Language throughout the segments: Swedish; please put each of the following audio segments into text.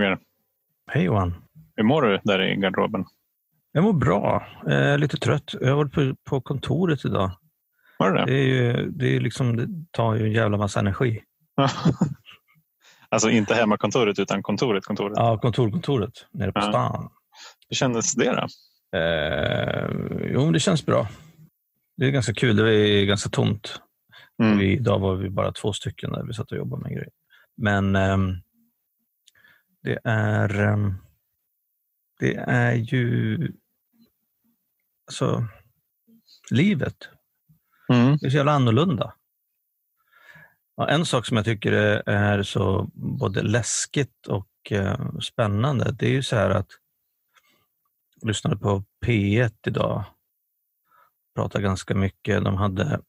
Roger. Hej Johan. Hur mår du där i garderoben? Jag mår bra. Eh, lite trött. Jag har varit på, på kontoret idag. Var det det? Är ju, det, är liksom, det tar ju en jävla massa energi. alltså inte hemmakontoret utan kontoret, kontoret? Ja, kontorkontoret nere på ja. stan. Hur kändes det då? Eh, jo, det känns bra. Det är ganska kul. Det är ganska tomt. Mm. Vi, idag var vi bara två stycken när vi satt och jobbade med grejer. Men eh, det är eh, det är ju alltså, livet. Mm. Det är så jävla annorlunda. Och en sak som jag tycker är så både läskigt och eh, spännande, det är ju så här att jag lyssnade på P1 idag. Pratade ganska mycket. De hade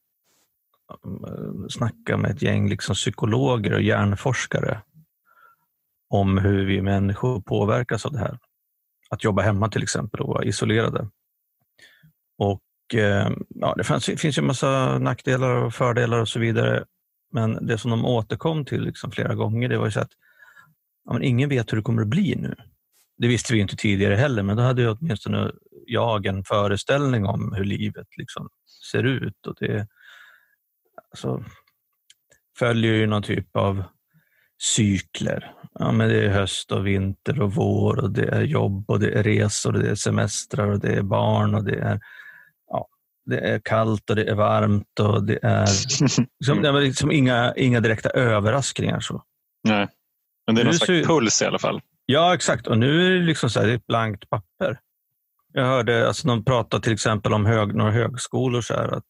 eh, snackat med ett gäng liksom psykologer och hjärnforskare om hur vi människor påverkas av det här att jobba hemma till exempel och vara isolerade. Och eh, ja, Det fanns, finns ju en massa nackdelar och fördelar och så vidare. Men det som de återkom till liksom flera gånger det var ju så att ja, men ingen vet hur det kommer att bli nu. Det visste vi inte tidigare heller, men då hade jag åtminstone jag en föreställning om hur livet liksom ser ut. Och det alltså, följer ju någon typ av cykler. Ja, men det är höst och vinter och vår och det är jobb och det är resor och det är semestrar och det är barn och det är, ja, det är kallt och det är varmt och det är liksom, det är liksom inga, inga direkta överraskningar. Så. Nej, men det är någon slags puls i alla fall. Ja, exakt. Och nu är det liksom så här, det är ett blankt papper. Jag hörde alltså, någon prata till exempel om hög, några högskolor. Så här, att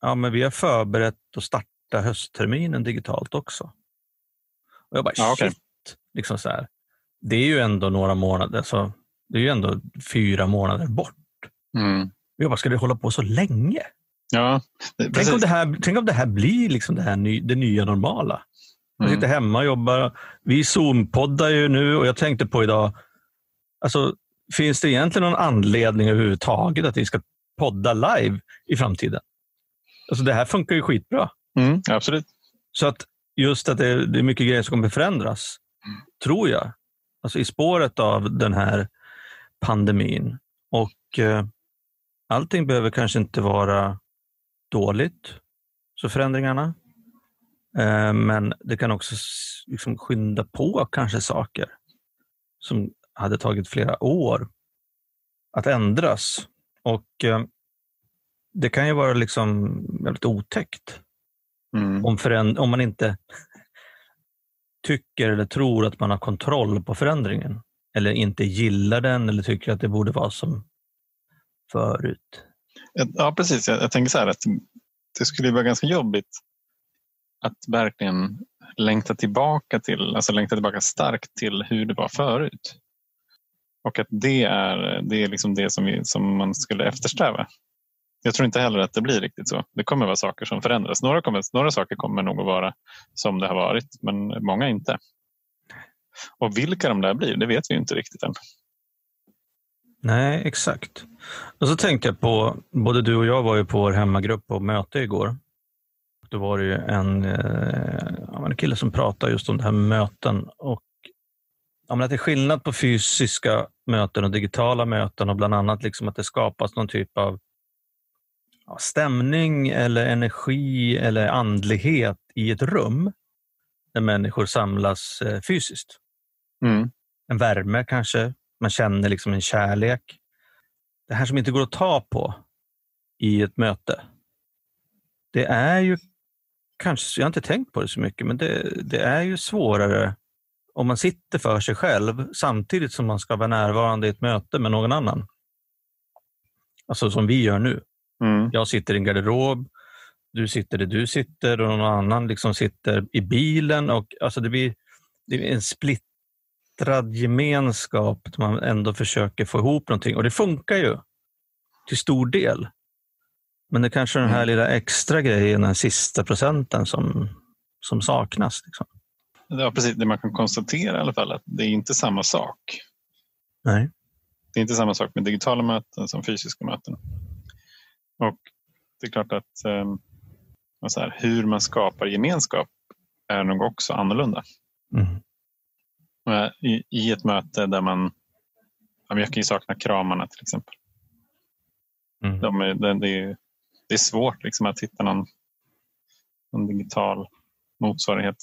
ja, men vi har förberett att starta höstterminen digitalt också. Och jag bara, ja, okay. shit. Liksom så här. Det är ju ändå några månader, så det är ju ändå fyra månader bort. Mm. Jag bara, ska det hålla på så länge? Ja, tänk, om det här, tänk om det här blir liksom det, här ny, det nya normala. Jag mm. sitter hemma och jobbar. Vi Zoom-poddar ju nu och jag tänkte på idag, alltså, finns det egentligen någon anledning överhuvudtaget att vi ska podda live i framtiden? Alltså, det här funkar ju skitbra. Mm, absolut. Så att just att det, det är mycket grejer som kommer förändras, mm. tror jag. Alltså i spåret av den här pandemin. Och eh, allting behöver kanske inte vara dåligt, så förändringarna. Eh, men det kan också liksom skynda på kanske saker som hade tagit flera år att ändras. Och eh, Det kan ju vara liksom väldigt otäckt. Mm. Om, om man inte tycker eller tror att man har kontroll på förändringen eller inte gillar den eller tycker att det borde vara som förut. Ja, precis. Jag, jag tänker så här att det skulle vara ganska jobbigt att verkligen längta tillbaka till, alltså längta tillbaka starkt till hur det var förut. Och att det är, det är liksom det som, vi, som man skulle eftersträva. Jag tror inte heller att det blir riktigt så. Det kommer vara saker som förändras. Några, kommer, några saker kommer nog att vara som det har varit, men många inte. Och vilka de där blir, det vet vi inte riktigt än. Nej, exakt. Och så tänkte jag på, både du och jag var ju på vår hemmagrupp på möte igår. Då var det ju en, eh, en kille som pratade just om det här med möten och ja, att det är skillnad på fysiska möten och digitala möten och bland annat liksom att det skapas någon typ av stämning eller energi eller andlighet i ett rum där människor samlas eh, fysiskt. Mm. En värme kanske, man känner liksom en kärlek. Det här som inte går att ta på i ett möte. Det är ju kanske, jag har inte tänkt på det så mycket, men det, det är ju svårare om man sitter för sig själv samtidigt som man ska vara närvarande i ett möte med någon annan. Alltså som vi gör nu. Mm. Jag sitter i en garderob, du sitter där du sitter och någon annan liksom sitter i bilen. Och, alltså det, blir, det blir en splittrad gemenskap där man ändå försöker få ihop någonting. Och det funkar ju till stor del. Men det är kanske är den här mm. lilla extra grejen, den sista procenten som, som saknas. Liksom. Ja, precis. Det man kan konstatera i alla fall att det är inte samma sak. Nej. Det är inte samma sak med digitala möten som fysiska möten. Och det är klart att eh, här, hur man skapar gemenskap är nog också annorlunda. Mm. I, I ett möte där man... Jag kan ju sakna kramarna till exempel. Mm. De är, det, det, är, det är svårt liksom att hitta någon, någon digital motsvarighet.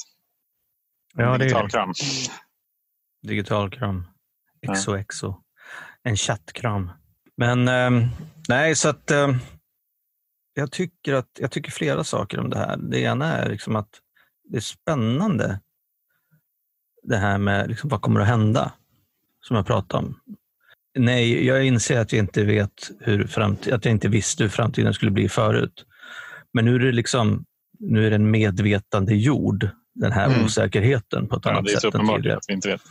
Ja, digital det är kram. Digital kram. Exo, ja. exo. En chattkram. Men eh, nej, så att eh, jag tycker att jag tycker flera saker om det här. Det ena är liksom att det är spännande det här med liksom, vad kommer att hända, som jag pratade om. Nej, jag inser att jag inte vet hur framtid, att jag inte visste hur framtiden skulle bli förut. Men nu är det liksom nu är den medvetande jord, den här mm. osäkerheten på ett ja, annat sätt än tidigare. Att vi inte vet.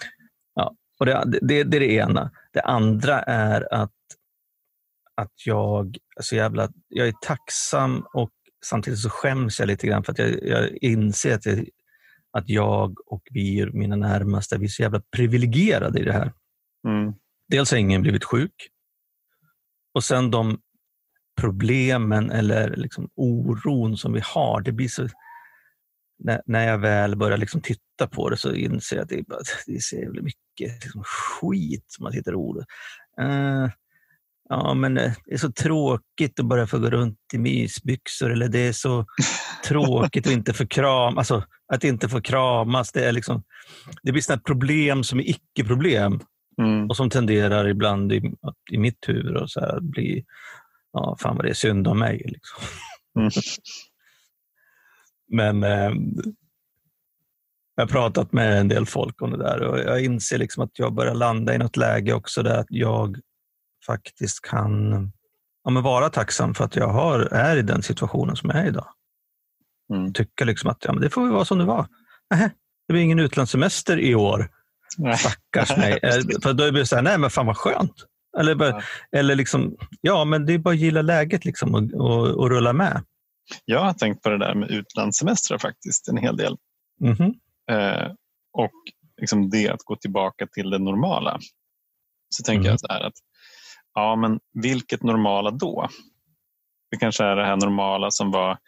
Ja, och det, det, det, är det ena. Det andra är att, att jag, alltså jävla, jag är tacksam och samtidigt så skäms jag lite grann för att jag, jag inser att jag, att jag och vi, mina närmaste, vi är så jävla privilegierade i det här. Mm. Dels har ingen blivit sjuk. Och sen de problemen eller liksom oron som vi har, det blir så... När, när jag väl börjar liksom titta på det så inser jag att det är, bara, det är så mycket liksom skit som man tittar ord. Uh, Ja, men eh, det är så tråkigt att bara få gå runt i mysbyxor eller det är så tråkigt att inte få kram, alltså, att inte få kramas. Det, är liksom, det blir sådana problem som är icke-problem mm. och som tenderar ibland i, i mitt huvud att så här, bli, ja, fan vad det är synd om mig. Liksom. Mm. men eh, jag har pratat med en del folk om det där och jag inser liksom att jag börjar landa i något läge också där att jag faktiskt kan ja, men vara tacksam för att jag har, är i den situationen som jag är idag. Mm. Tycka liksom att ja, men det får vara som det var. Nähä, det blir ingen utlandssemester i år. Stackars mig. Eh, för då blir det så här, nej men fan vad skönt. Eller, bara, ja. eller liksom, ja men det är bara att gilla läget liksom och, och, och, rulla med. Jag har tänkt på det där med utlandssemestrar faktiskt en hel del. Mm -hmm. eh, och liksom det att gå tillbaka till det normala. Så tänker mm. jag så här att Ja, men vilket normala då? Det kanske är det här normala som var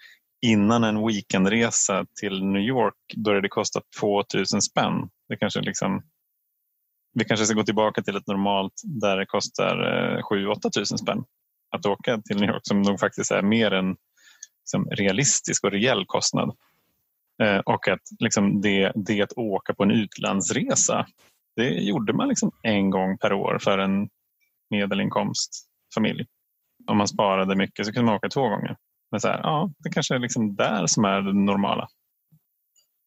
innan en weekendresa till New York började kosta 2000 spänn. Det kanske liksom, vi kanske ska gå tillbaka till ett normalt där det kostar eh, 7-8 tusen spänn att åka till New York som nog faktiskt är mer en liksom, realistisk och reell kostnad. Eh, och att liksom, det, det att åka på en utlandsresa, det gjorde man liksom en gång per år för en medelinkomstfamilj. Om man sparade mycket så kunde man åka två gånger. Men så här, ja, det kanske är liksom där som är det normala.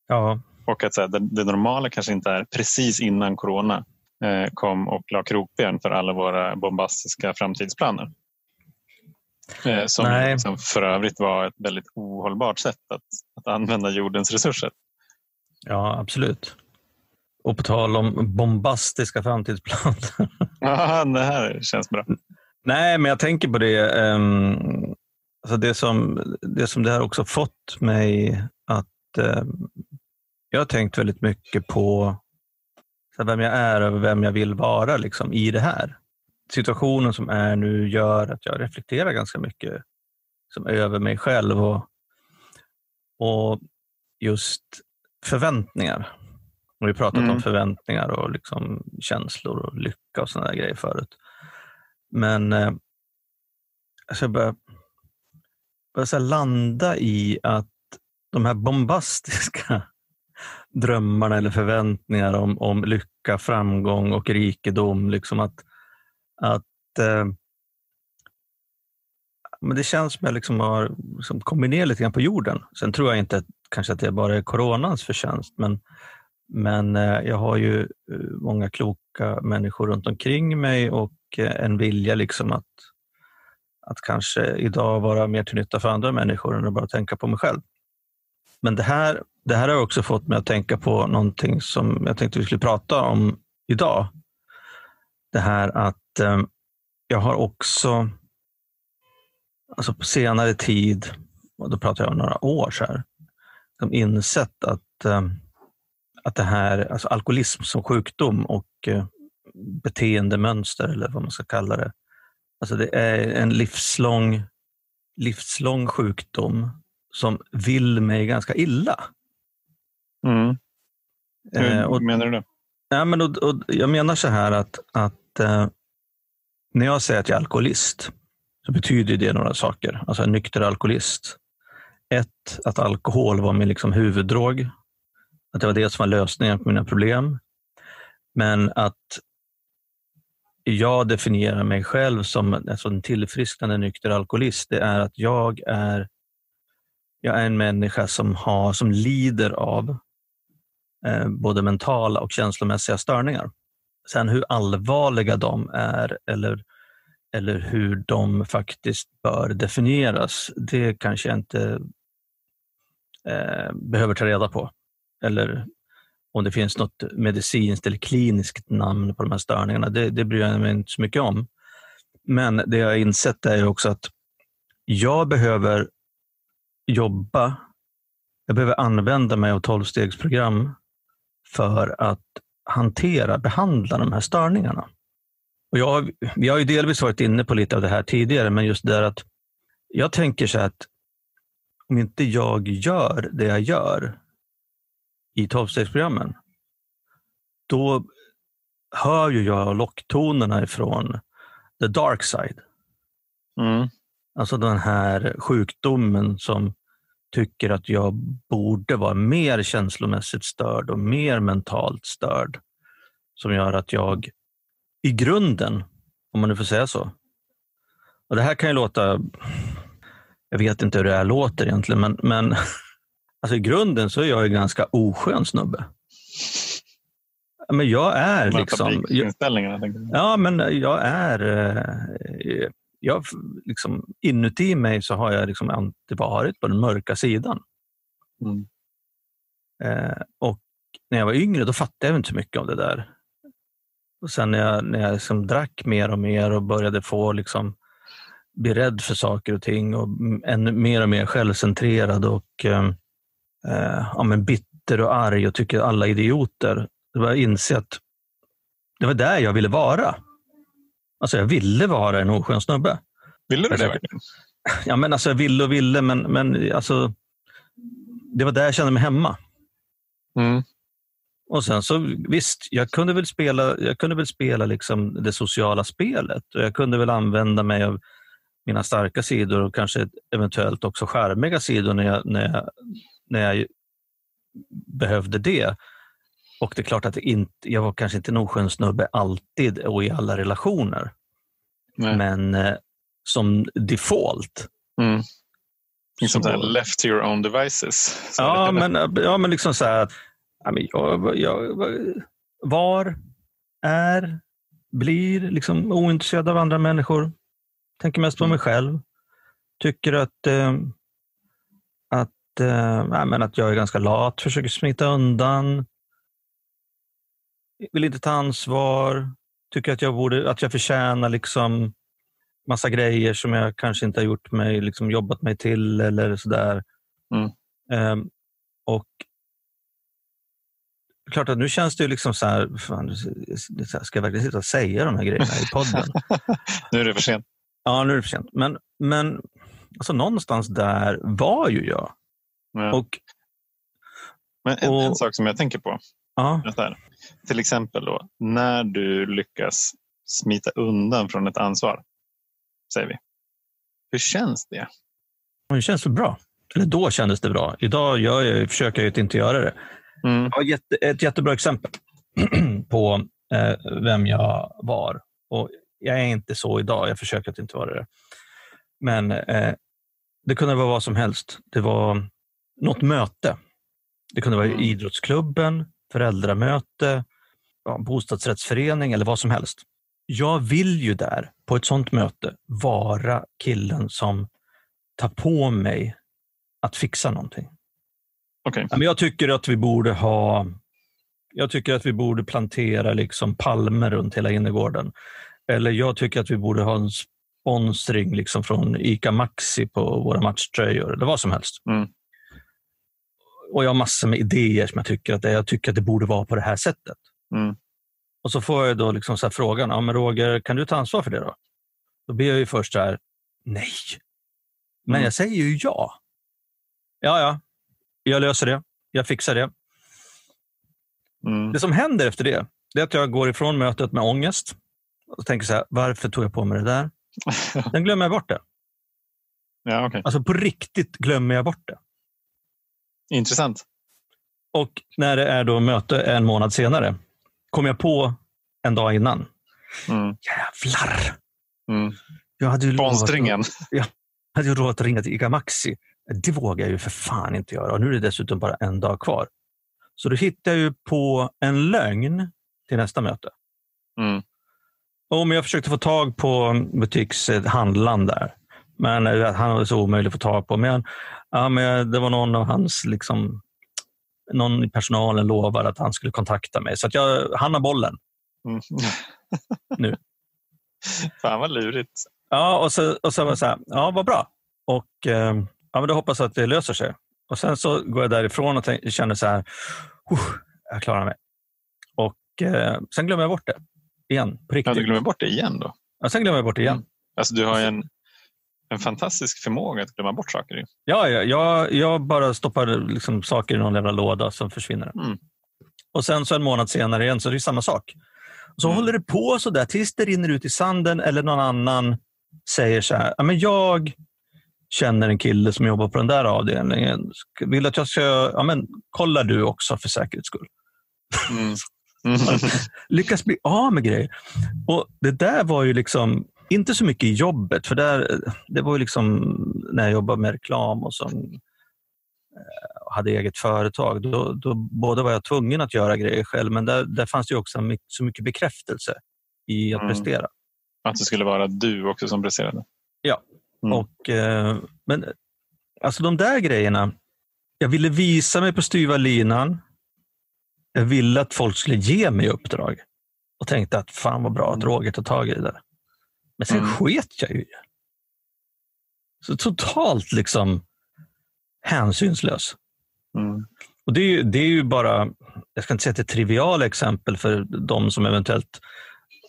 Ja. Och att så här, det, det, normala kanske inte är precis innan corona eh, kom och la krokben för alla våra bombastiska framtidsplaner. Eh, som liksom för övrigt var ett väldigt ohållbart sätt att, att använda jordens resurser. Ja, absolut. Och på tal om bombastiska framtidsplaner. Ja, det här känns bra. Nej, men jag tänker på det. Um, alltså det, som, det som det här också fått mig att... Um, jag har tänkt väldigt mycket på så vem jag är och vem jag vill vara liksom, i det här. Situationen som är nu gör att jag reflekterar ganska mycket som över mig själv och, och just förväntningar. Och vi pratat mm. om förväntningar och liksom känslor och lycka och sådana grejer förut. Men eh, alltså jag börjar, börjar landa i att de här bombastiska drömmarna eller förväntningar om, om lycka, framgång och rikedom. Liksom att, att eh, men det känns som jag liksom har liksom kommit ner lite grann på jorden. Sen tror jag inte kanske att det bara är coronans förtjänst, men men eh, jag har ju eh, många kloka människor runt omkring mig och eh, en vilja liksom att, att kanske idag vara mer till nytta för andra människor än att bara tänka på mig själv. Men det här, det här har också fått mig att tänka på någonting som jag tänkte vi skulle prata om idag. Det här att eh, jag har också alltså på senare tid, och då pratar jag om några år, så här, insett att eh, att det här, alltså alkoholism som sjukdom och eh, beteendemönster eller vad man ska kalla det. Alltså det är en livslång, livslång sjukdom som vill mig ganska illa. Mm. Hur eh, och, menar du det? Ja, men och, och jag menar så här att, att eh, när jag säger att jag är alkoholist så betyder det några saker. Alltså en nykter alkoholist. Ett, att alkohol var min liksom huvuddrog. Att det var det som var lösningen på mina problem. Men att jag definierar mig själv som alltså en tillfrisknande nykter alkoholist, det är att jag är, jag är en människa som, har, som lider av eh, både mentala och känslomässiga störningar. Sen hur allvarliga de är eller, eller hur de faktiskt bör definieras, det kanske jag inte eh, behöver ta reda på. Eller om det finns något medicinskt eller kliniskt namn på de här störningarna, det, det bryr jag mig inte så mycket om. Men det jag har insett är också att jag behöver jobba, jag behöver använda mig av tolvstegsprogram för att hantera, behandla de här störningarna. Och jag, vi har ju delvis varit inne på lite av det här tidigare, men just det att jag tänker så att om inte jag gör det jag gör i tolvstegsprogrammen, då hör ju jag locktonerna ifrån the dark side. Mm. Alltså den här sjukdomen som tycker att jag borde vara mer känslomässigt störd och mer mentalt störd. Som gör att jag i grunden, om man nu får säga så. Och Det här kan ju låta, jag vet inte hur det här låter egentligen, men, men alltså i grunden så är jag en ganska oskön snubbe. Men jag är liksom... Jag, ja, men jag är... Eh, jag, liksom, inuti mig så har jag liksom alltid varit på den mörka sidan. Mm. Eh, och när jag var yngre då fattade jag inte så mycket av det där. Och sen när jag, när jag liksom drack mer och mer och började få liksom, bli rädd för saker och ting och ännu mer och mer självcentrerad och eh, eh ja, men bitter och arg och tycker alla är idioter. Började jag inse att det var där jag ville vara. Alltså jag ville vara en oskön snubbe. Ville du det verkligen? Ja, men alltså jag ville och ville, men, men alltså, det var där jag kände mig hemma. Mm. Och sen så visst, jag kunde väl spela, jag kunde väl spela liksom det sociala spelet och jag kunde väl använda mig av mina starka sidor och kanske eventuellt också skärmiga sidor när jag, när jag, när jag behövde det. Och det är klart att inte, jag var kanske inte en oskön snubbe alltid och i alla relationer. Nej. Men eh, som default. Mm. Som så, left to your own devices. Ja men, ja, men liksom så här. Jag, jag, var, är, blir liksom ointresserad av andra människor. Tänker mest på mig själv. Tycker att, eh, att, eh, men att jag är ganska lat, försöker smita undan vill inte ta ansvar, tycker att jag, borde, att jag förtjänar liksom massa grejer som jag kanske inte har gjort mig, liksom jobbat mig till eller sådär. Mm. Um, och klart att nu känns det ju liksom så här, fan, ska jag verkligen sitta och säga de här grejerna i podden? nu är det för sent. Ja, nu är det för sent. Men, men alltså, någonstans där var ju jag. Ja. Och, men en, och, en, sak som jag tänker på. Ja. Till exempel då, när du lyckas smita undan från ett ansvar, säger vi. Hur känns det? Det känns bra. Eller då kändes det bra. Idag gör jag, försöker jag inte göra det. Mm. Jag har jätte, ett jättebra exempel på eh, vem jag var. Och Jag är inte så idag. Jag försöker att inte vara det. Men eh, det kunde vara vad som helst. Det var något möte. Det kunde vara mm. idrottsklubben, föräldramöte, ja, bostadsrättsförening eller vad som helst. Jag vill ju där, på ett sånt möte, vara killen som tar på mig att fixa någonting. Okay. jag tycker att vi borde ha jag tycker att vi borde plantera liksom palmer runt hela innergården. Eller jag tycker att vi borde ha en sponsring liksom från ICA Maxi på våra matchtröjor, eller vad som helst. Mm och jag har massor med idéer som jag tycker att jag tycker att det borde vara på det här sättet. Mm. Och så får jag då liksom så frågan, ja, men Roger, kan du ta ansvar för det då? Då blir jag ju först så här, nej. Men mm. jag säger ju ja. Ja, ja, jag löser det. Jag fixar det. Mm. Det som händer efter det, det är att jag går ifrån mötet med ångest och tänker så här, varför tog jag på mig det där? Sen glömmer jag bort det. Ja, okay. Alltså på riktigt glömmer jag bort det. Intressant. Och när det är då möte en månad senare kom jag på en dag innan. Mm. Jävlar! Mm. Jag hade ju Sponsringen. jag hade ju lovat att ringa till ICA Maxi. Det vågar jag ju för fan inte göra. Och nu är det dessutom bara en dag kvar. Så då hittade jag ju på en lögn till nästa möte. Mm. Och jag försökte få tag på butikshandlaren där. Men eh, han var så omöjlig att få tag på. Men, ja, men det var någon av hans, liksom, någon i personalen lovade att han skulle kontakta mig. Så att jag, han har bollen. Mm. nu. Fan vad lurigt. Ja, och så, och så var det så här, ja vad bra. Och eh, ja, men då hoppas jag att det löser sig. Och sen så går jag därifrån och tänk, känner så här, jag klarar mig. Och eh, sen glömmer jag bort det igen. På riktigt. Ja, du glömmer bort det igen då? Ja, sen glömmer jag bort det igen. Mm. Alltså, du har en, en fantastisk förmåga att glömma bort saker. Ja, ja jag, jag bara stoppar liksom saker i någon jävla låda, som försvinner mm. Och sen så en månad senare igen så är det samma sak. Så mm. håller det på så där tills det rinner ut i sanden eller någon annan säger så här, men jag känner en kille som jobbar på den där avdelningen. Vill att jag ska, ja men kolla du också för säkerhets skull. Mm. Mm. Lyckas bli av med grejer. Och Det där var ju liksom inte så mycket i jobbet, för där, det var ju liksom när jag jobbade med reklam och som eh, hade eget företag. Då, då både var jag tvungen att göra grejer själv, men där, där fanns det också så mycket bekräftelse i att mm. prestera. Att det skulle vara du också som presterade? Ja. Mm. Och, eh, men alltså de där grejerna. Jag ville visa mig på styva linan. Jag ville att folk skulle ge mig uppdrag. Och tänkte att fan vad bra att Roger tar tag i det. Men sen mm. sket jag ju Så totalt liksom hänsynslös. Mm. Och det är, det är ju bara, jag ska inte säga att det är triviala exempel för de som eventuellt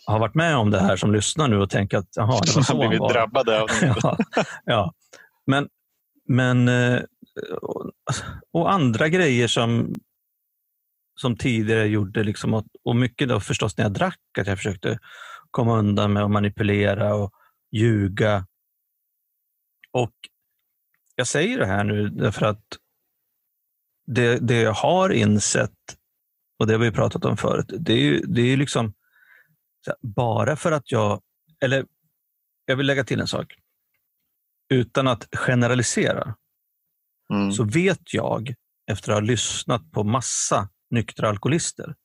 har varit med om det här som lyssnar nu och tänker att jaha, det var så blivit var. drabbade av det. ja, ja. Men, men eh, och andra grejer som, som tidigare gjorde, liksom, och, och mycket då förstås när jag drack, att jag försökte komma undan med att manipulera och ljuga. Och Jag säger det här nu därför att det, det jag har insett, och det har vi pratat om förut, det är ju, det är liksom bara för att jag, eller jag vill lägga till en sak. Utan att generalisera, mm. så vet jag, efter att ha lyssnat på massa nyktra alkoholister,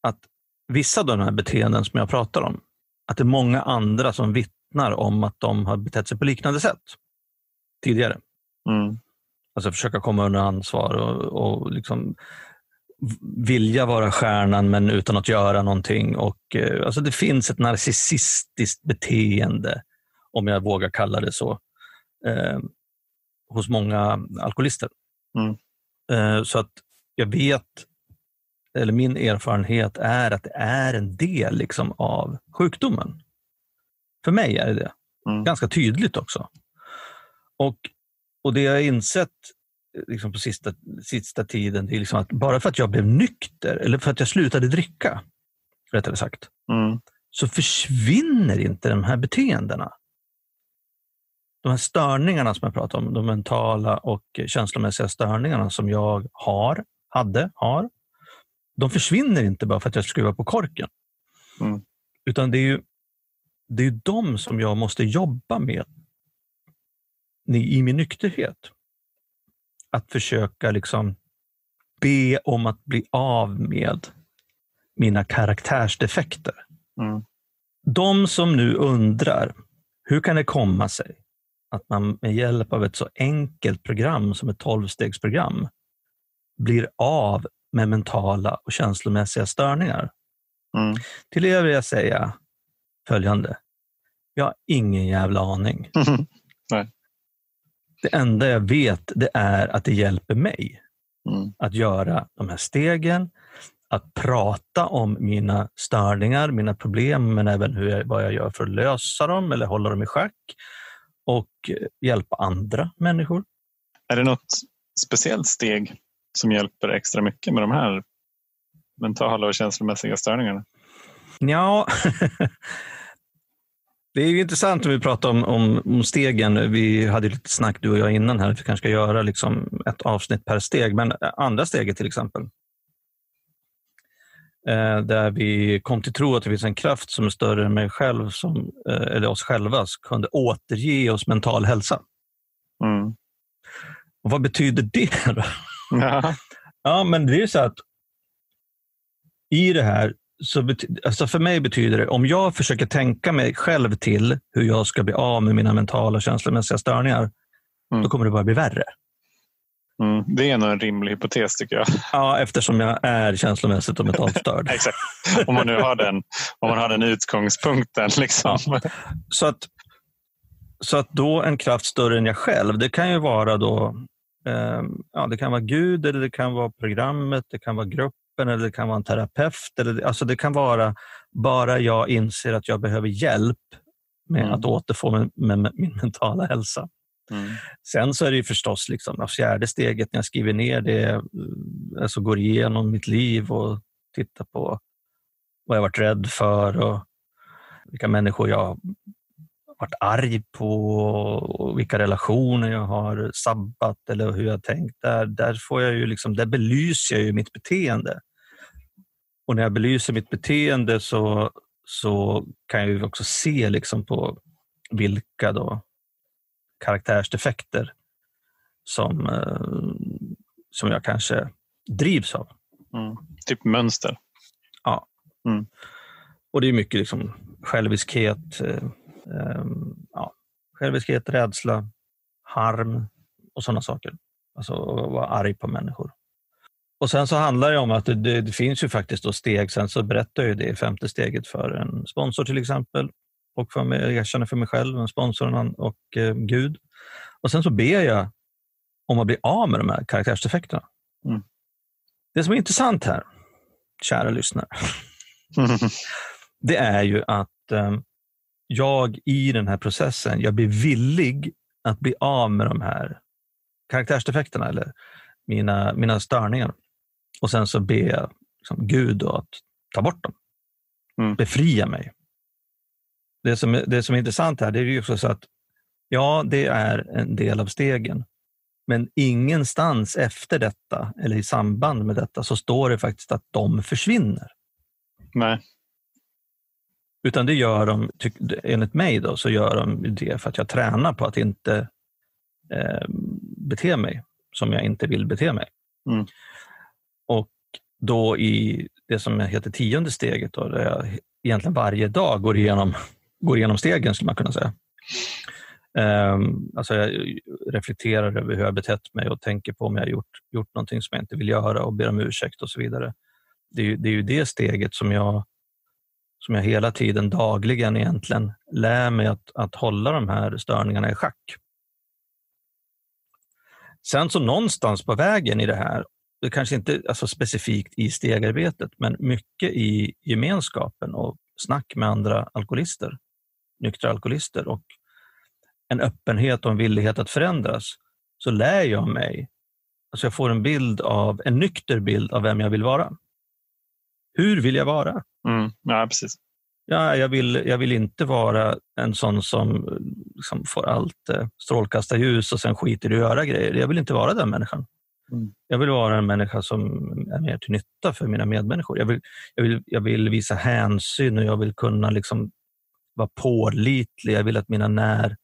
att vissa av de här beteenden som jag pratar om, att det är många andra som vittnar om att de har betett sig på liknande sätt tidigare. Mm. Alltså försöka komma under ansvar och, och liksom vilja vara stjärnan men utan att göra någonting. Och, eh, alltså det finns ett narcissistiskt beteende, om jag vågar kalla det så, eh, hos många alkoholister. Mm. Eh, så att jag vet, eller min erfarenhet är att det är en del liksom, av sjukdomen. För mig är det det. Mm. Ganska tydligt också. Och, och det jag har insett liksom på sista, sista tiden, det är liksom att bara för att jag blev nykter, eller för att jag slutade dricka, rättare sagt, mm. så försvinner inte de här beteendena. De här störningarna som jag pratar om, de mentala och känslomässiga störningarna som jag har, hade, har, de försvinner inte bara för att jag skruvar på korken. Mm. Utan det är ju det är de som jag måste jobba med i min nykterhet att försöka liksom be om att bli av med mina karaktärsdefekter. Mm. De som nu undrar, hur kan det komma sig att man med hjälp av ett så enkelt program som ett tolvstegsprogram blir av med mentala och känslomässiga störningar? Mm. Till er vill jag säga följande. Jag har ingen jävla aning. Nej. Det enda jag vet det är att det hjälper mig mm. att göra de här stegen, att prata om mina störningar, mina problem, men även hur jag, vad jag gör för att lösa dem eller hålla dem i schack och hjälpa andra människor. Är det något speciellt steg som hjälper extra mycket med de här mentala och känslomässiga störningarna? Ja, det är ju intressant om vi pratar om, om, om, stegen. Vi hade lite snack du och jag innan här, vi kanske ska göra liksom ett avsnitt per steg. Men andra steget till exempel. Eh, där vi kom till tro att det finns en kraft som är större än mig själv, som, eh, eller oss själva, som kunde återge oss mental hälsa. Mm. Och Vad betyder det? Då? Ja. ja, men det är så att i det här, så alltså för mig betyder det, om jag försöker tänka mig själv till hur jag ska bli av med mina mentala och känslomässiga störningar, mm. då kommer det bara bli värre. Mm, det är nog en rimlig hypotes tycker jag. Ja, eftersom jag är känslomässigt och mentalt störd. Exakt. Om man nu har den, om man har den utgångspunkten. Liksom. Ja. Så, att, så att då en kraft större än jag själv, det kan ju vara då ja, det kan vara Gud, eller det kan vara programmet, det kan vara gruppen eller det kan vara en terapeut. Eller, alltså det kan vara bara jag inser att jag behöver hjälp med mm. att återfå med, med min mentala hälsa. Mm. Sen så är det förstås liksom det fjärde steget när jag skriver ner det, eh, alltså går igenom mitt liv och tittar på vad jag varit rädd för och vilka människor jag varit arg på vilka relationer jag har sabbat eller hur jag tänkt. Där, där, får jag ju liksom, där belyser jag ju mitt beteende. Och när jag belyser mitt beteende så, så kan jag ju också se liksom på vilka då karaktärsdefekter som, eh, som jag kanske drivs av. Mm. Typ mönster? Ja. Mm. Och det är mycket liksom själviskhet, eh, ja, själviskhet, rädsla, harm och sådana saker. Alltså att vara arg på människor. Och Sen så handlar det om att det, det, det finns ju faktiskt steg. Sen så berättar jag det i femte steget för en sponsor till exempel och för mig, jag erkänner för mig själv, en sponsor och eh, Gud. Och sen så ber jag om att bli av med de här karaktärsdefekterna. Mm. Det som är intressant här, kära lyssnare, det är ju att eh, jag i den här processen, jag blir villig att bli av med de här karaktärsdefekterna eller mina, mina störningar. Och sen så ber jag liksom, Gud att ta bort dem. Mm. Befria mig det som, det som är intressant här det är ju också så att ja, det är en del av stegen. Men ingenstans efter detta eller i samband med detta så står det faktiskt att de försvinner. Nej. Utan det gör de, enligt mig, då, så gör de det för att jag tränar på att inte eh, bete mig som jag inte vill bete mig. Mm. Och då i det som heter tionde steget, då, där jag egentligen varje dag går igenom går igenom stegen skulle man kunna säga. Um, alltså jag reflekterar över hur jag betett mig och tänker på om jag gjort, gjort någonting som jag inte vill göra och ber om ursäkt och så vidare. Det är, ju, det är ju det steget som jag, som jag hela tiden dagligen egentligen lär mig att, att hålla de här störningarna i schack. Sen så någonstans på vägen i det här, det kanske inte alltså specifikt i stegarbetet, men mycket i gemenskapen och snack med andra alkoholister nyktra alkoholister och en öppenhet och en villighet att förändras, så lär jag mig, alltså jag får en bild av, en nykter bild av vem jag vill vara. Hur vill jag vara? Mm, ja, precis. Ja, jag, vill, jag vill inte vara en sån som liksom får allt eh, strålkastarljus och sen skiter i att göra grejer. Jag vill inte vara den människan. Mm. Jag vill vara en människa som är mer till nytta för mina medmänniskor. Jag vill, jag vill, jag vill visa hänsyn och jag vill kunna liksom vara pålitlig. Jag vill att mina när,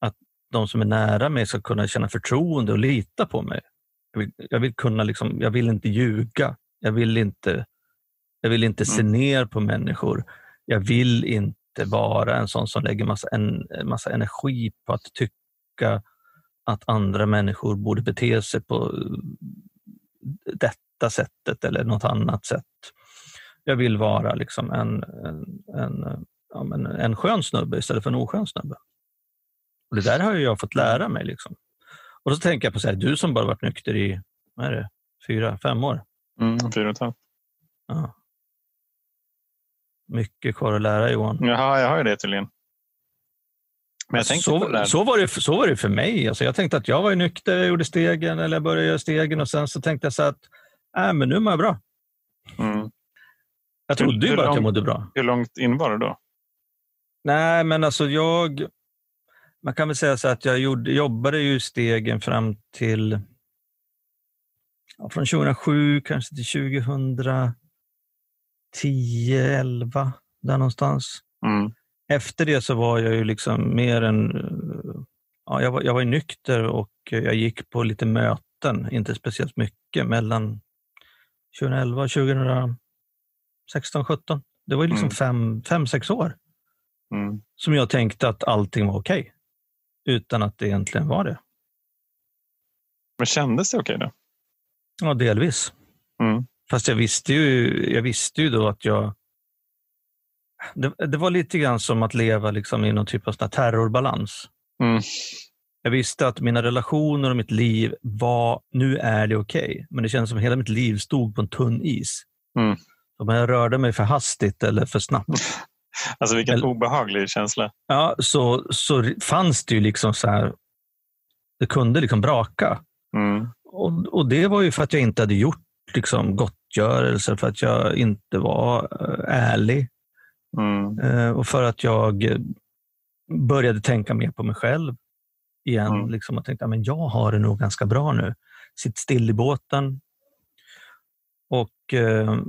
att de som är nära mig ska kunna känna förtroende och lita på mig. Jag vill, jag vill kunna liksom, jag vill inte ljuga. Jag vill inte, jag vill inte se mm. ner på människor. Jag vill inte vara en sån som lägger massa, en, massa energi på att tycka att andra människor borde bete sig på detta sättet eller något annat sätt. Jag vill vara liksom en, en, en ja, men en skön snubbe istället för en oskön snubbe. Och det där har jag fått lära mig. Liksom. Och så tänker jag på så här, du som bara varit nykter i vad är det, fyra, fem år. Mm, fyra och ett halvt. Ja. Mycket kvar att lära Johan. Jaha, jag har ju det tydligen. Men jag så, det så, var det, så var det för mig. Alltså jag tänkte att jag var nykter, jag gjorde stegen eller jag började göra stegen och sen så tänkte jag så att äh, men nu mår jag bra. Mm. Jag trodde ju bara att jag mådde bra. Hur långt in var du då? Nej, men alltså jag... Man kan väl säga så att jag gjorde, jobbade ju stegen fram till från 2007 kanske till 2010, 11 där någonstans. Mm. Efter det så var jag ju liksom mer än... Ja, jag, var, jag var nykter och jag gick på lite möten, inte speciellt mycket, mellan 2011 och 2016, 17. Det var ju liksom mm. fem, fem, sex år mm. som jag tänkte att allting var okej. Okay, utan att det egentligen var det. Men kändes det okej okay då? Ja, delvis. Mm. Fast jag visste, ju, jag visste ju då att jag... Det, det var lite grann som att leva liksom i någon typ av terrorbalans. Mm. Jag visste att mina relationer och mitt liv var, nu är det okej. Okay. Men det kändes som att hela mitt liv stod på en tunn is. Mm. Om jag rörde mig för hastigt eller för snabbt. Alltså vilken eller, obehaglig känsla. Ja, så, så fanns det ju liksom så här, det kunde liksom braka. Mm. Och, och det var ju för att jag inte hade gjort liksom, gottgörelse, för att jag inte var äh, ärlig. Mm. Uh, och för att jag började tänka mer på mig själv igen. Mm. Liksom, och tänkte att jag har det nog ganska bra nu. Sitt still i båten. Och uh,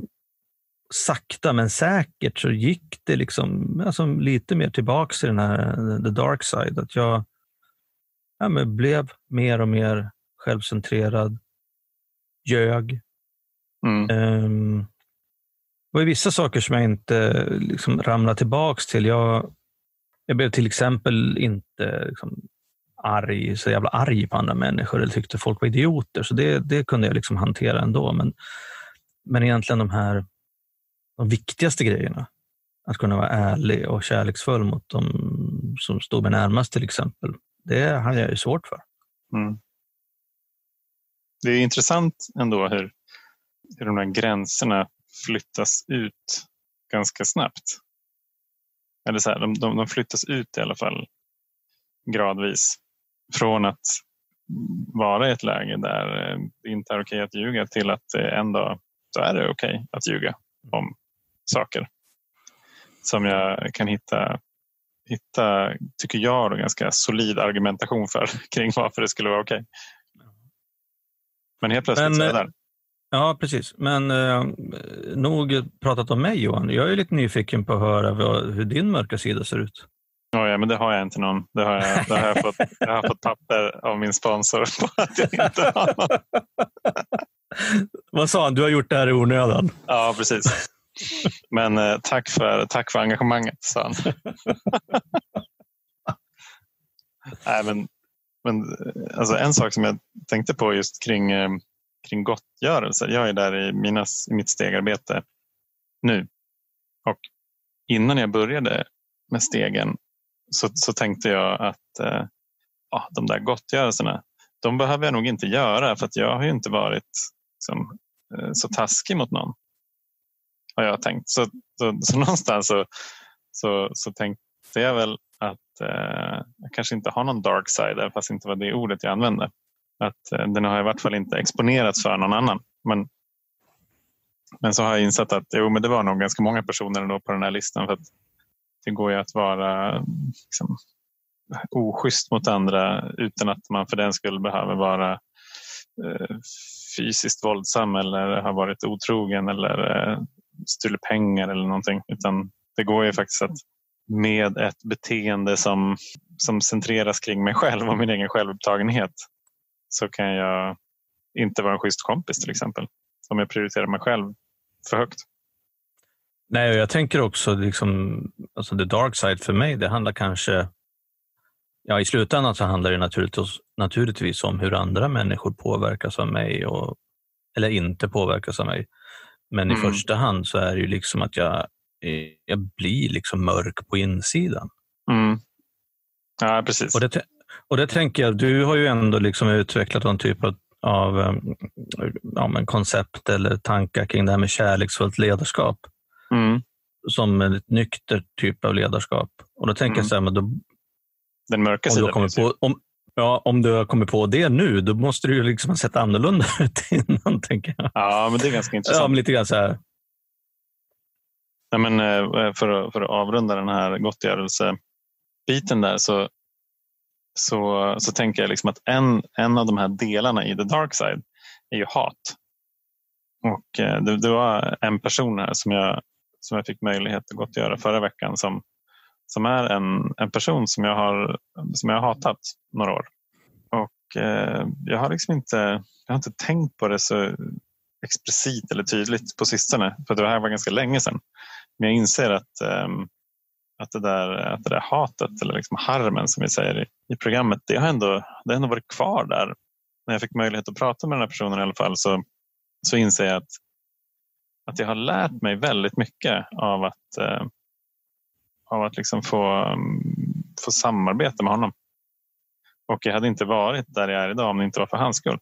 sakta men säkert så gick det liksom, alltså, lite mer tillbaks till den här the dark side. Att jag ja, blev mer och mer självcentrerad, ljög. Mm. Um, det var vissa saker som jag inte liksom ramlade tillbaks till. Jag, jag blev till exempel inte liksom, arg, så jävla arg på andra människor eller tyckte folk var idioter. Så det, det kunde jag liksom hantera ändå. Men, men egentligen de här de viktigaste grejerna, att kunna vara ärlig och kärleksfull mot de som stod mig närmast till exempel, det hade jag ju svårt för. Mm det är intressant ändå hur, hur de här gränserna flyttas ut ganska snabbt. Eller så här, de, de, de flyttas ut i alla fall gradvis. Från att vara i ett läge där det inte är okej att ljuga till att en dag så är det okej att ljuga om saker. Som jag kan hitta, hitta tycker jag, då, ganska solid argumentation för kring varför det skulle vara okej. Men helt plötsligt Men, så är det där. Ja, precis. Men eh, nog pratat om mig Johan. Jag är lite nyfiken på att höra vad, hur din mörka sida ser ut. Oh, ja, men det har jag inte någon. Det har jag, det har jag, fått, jag har fått papper av min sponsor på att jag inte har någon. vad sa han? Du har gjort det här i onödan. Ja, precis. Men eh, tack, för, tack för engagemanget, sa han. Nej, men men eh, alltså en sak som jag tänkte på just kring, eh, kring gottgörelse. Jag är där i, mina, i mitt stegarbete nu. Och innan jag började med stegen så, så tänkte jag att eh, ja, de där gottgörelserna, de behöver jag nog inte göra för att jag har ju inte varit liksom, eh, så taskig mot någon. Har jag tänkt. Så, så, så någonstans så, så, så tänkte jag väl att eh, jag kanske inte har någon dark side, även fast det inte var det ordet jag använde. Att eh, den har i vart fall inte exponerats för någon annan. Men, men så har jag insett att jo, men det var nog ganska många personer ändå på den här listan. för att Det går ju att vara liksom, oschysst mot andra utan att man för den skull behöver vara eh, fysiskt våldsam eller har varit otrogen eller eh, stulit pengar eller någonting. Utan det går ju faktiskt att med ett beteende som, som centreras kring mig själv och min egen självupptagenhet så kan jag inte vara en schysst kompis till exempel. Om jag prioriterar mig själv för högt. Nej, jag tänker också liksom, alltså the dark side för mig, det handlar kanske Ja, I slutändan så handlar det naturligtvis, naturligtvis om hur andra människor påverkas av mig och, eller inte påverkas av mig. Men mm. i första hand så är det ju liksom att jag jag blir liksom mörk på insidan. Mm. Ja, precis. Och det, och det tänker jag, du har ju ändå liksom utvecklat någon typ av, av um, ja, men koncept eller tankar kring det här med kärleksfullt ledarskap. Mm. Som en nykter typ av ledarskap. Och då tänker mm. jag så här, men då, Den mörka sidan. På, om, Ja, om du har kommit på det nu, då måste du ju liksom ha sett annorlunda ut innan, tänker jag. Ja, men det är ganska intressant. Ja, lite grann så här. Nej, men eh, för, att, för att avrunda den här gottgörelsebiten där så, så, så tänker jag liksom att en, en av de här delarna i the dark side är ju hat. Och eh, det, det var en person här som jag, som jag fick möjlighet att gottgöra förra veckan som, som är en, en person som jag har, som jag har hatat några år. Och eh, jag har liksom inte, jag har inte tänkt på det så explicit eller tydligt på sistone. För det här var ganska länge sedan. Men jag inser att, eh, att, det där, att det där hatet eller liksom harmen som vi säger i, i programmet, det har, ändå, det har ändå varit kvar där. När jag fick möjlighet att prata med den här personen i alla fall så, så inser jag att, att jag har lärt mig väldigt mycket av att eh, av att liksom få, få samarbeta med honom. Och jag hade inte varit där jag är idag om det inte var för hans skull.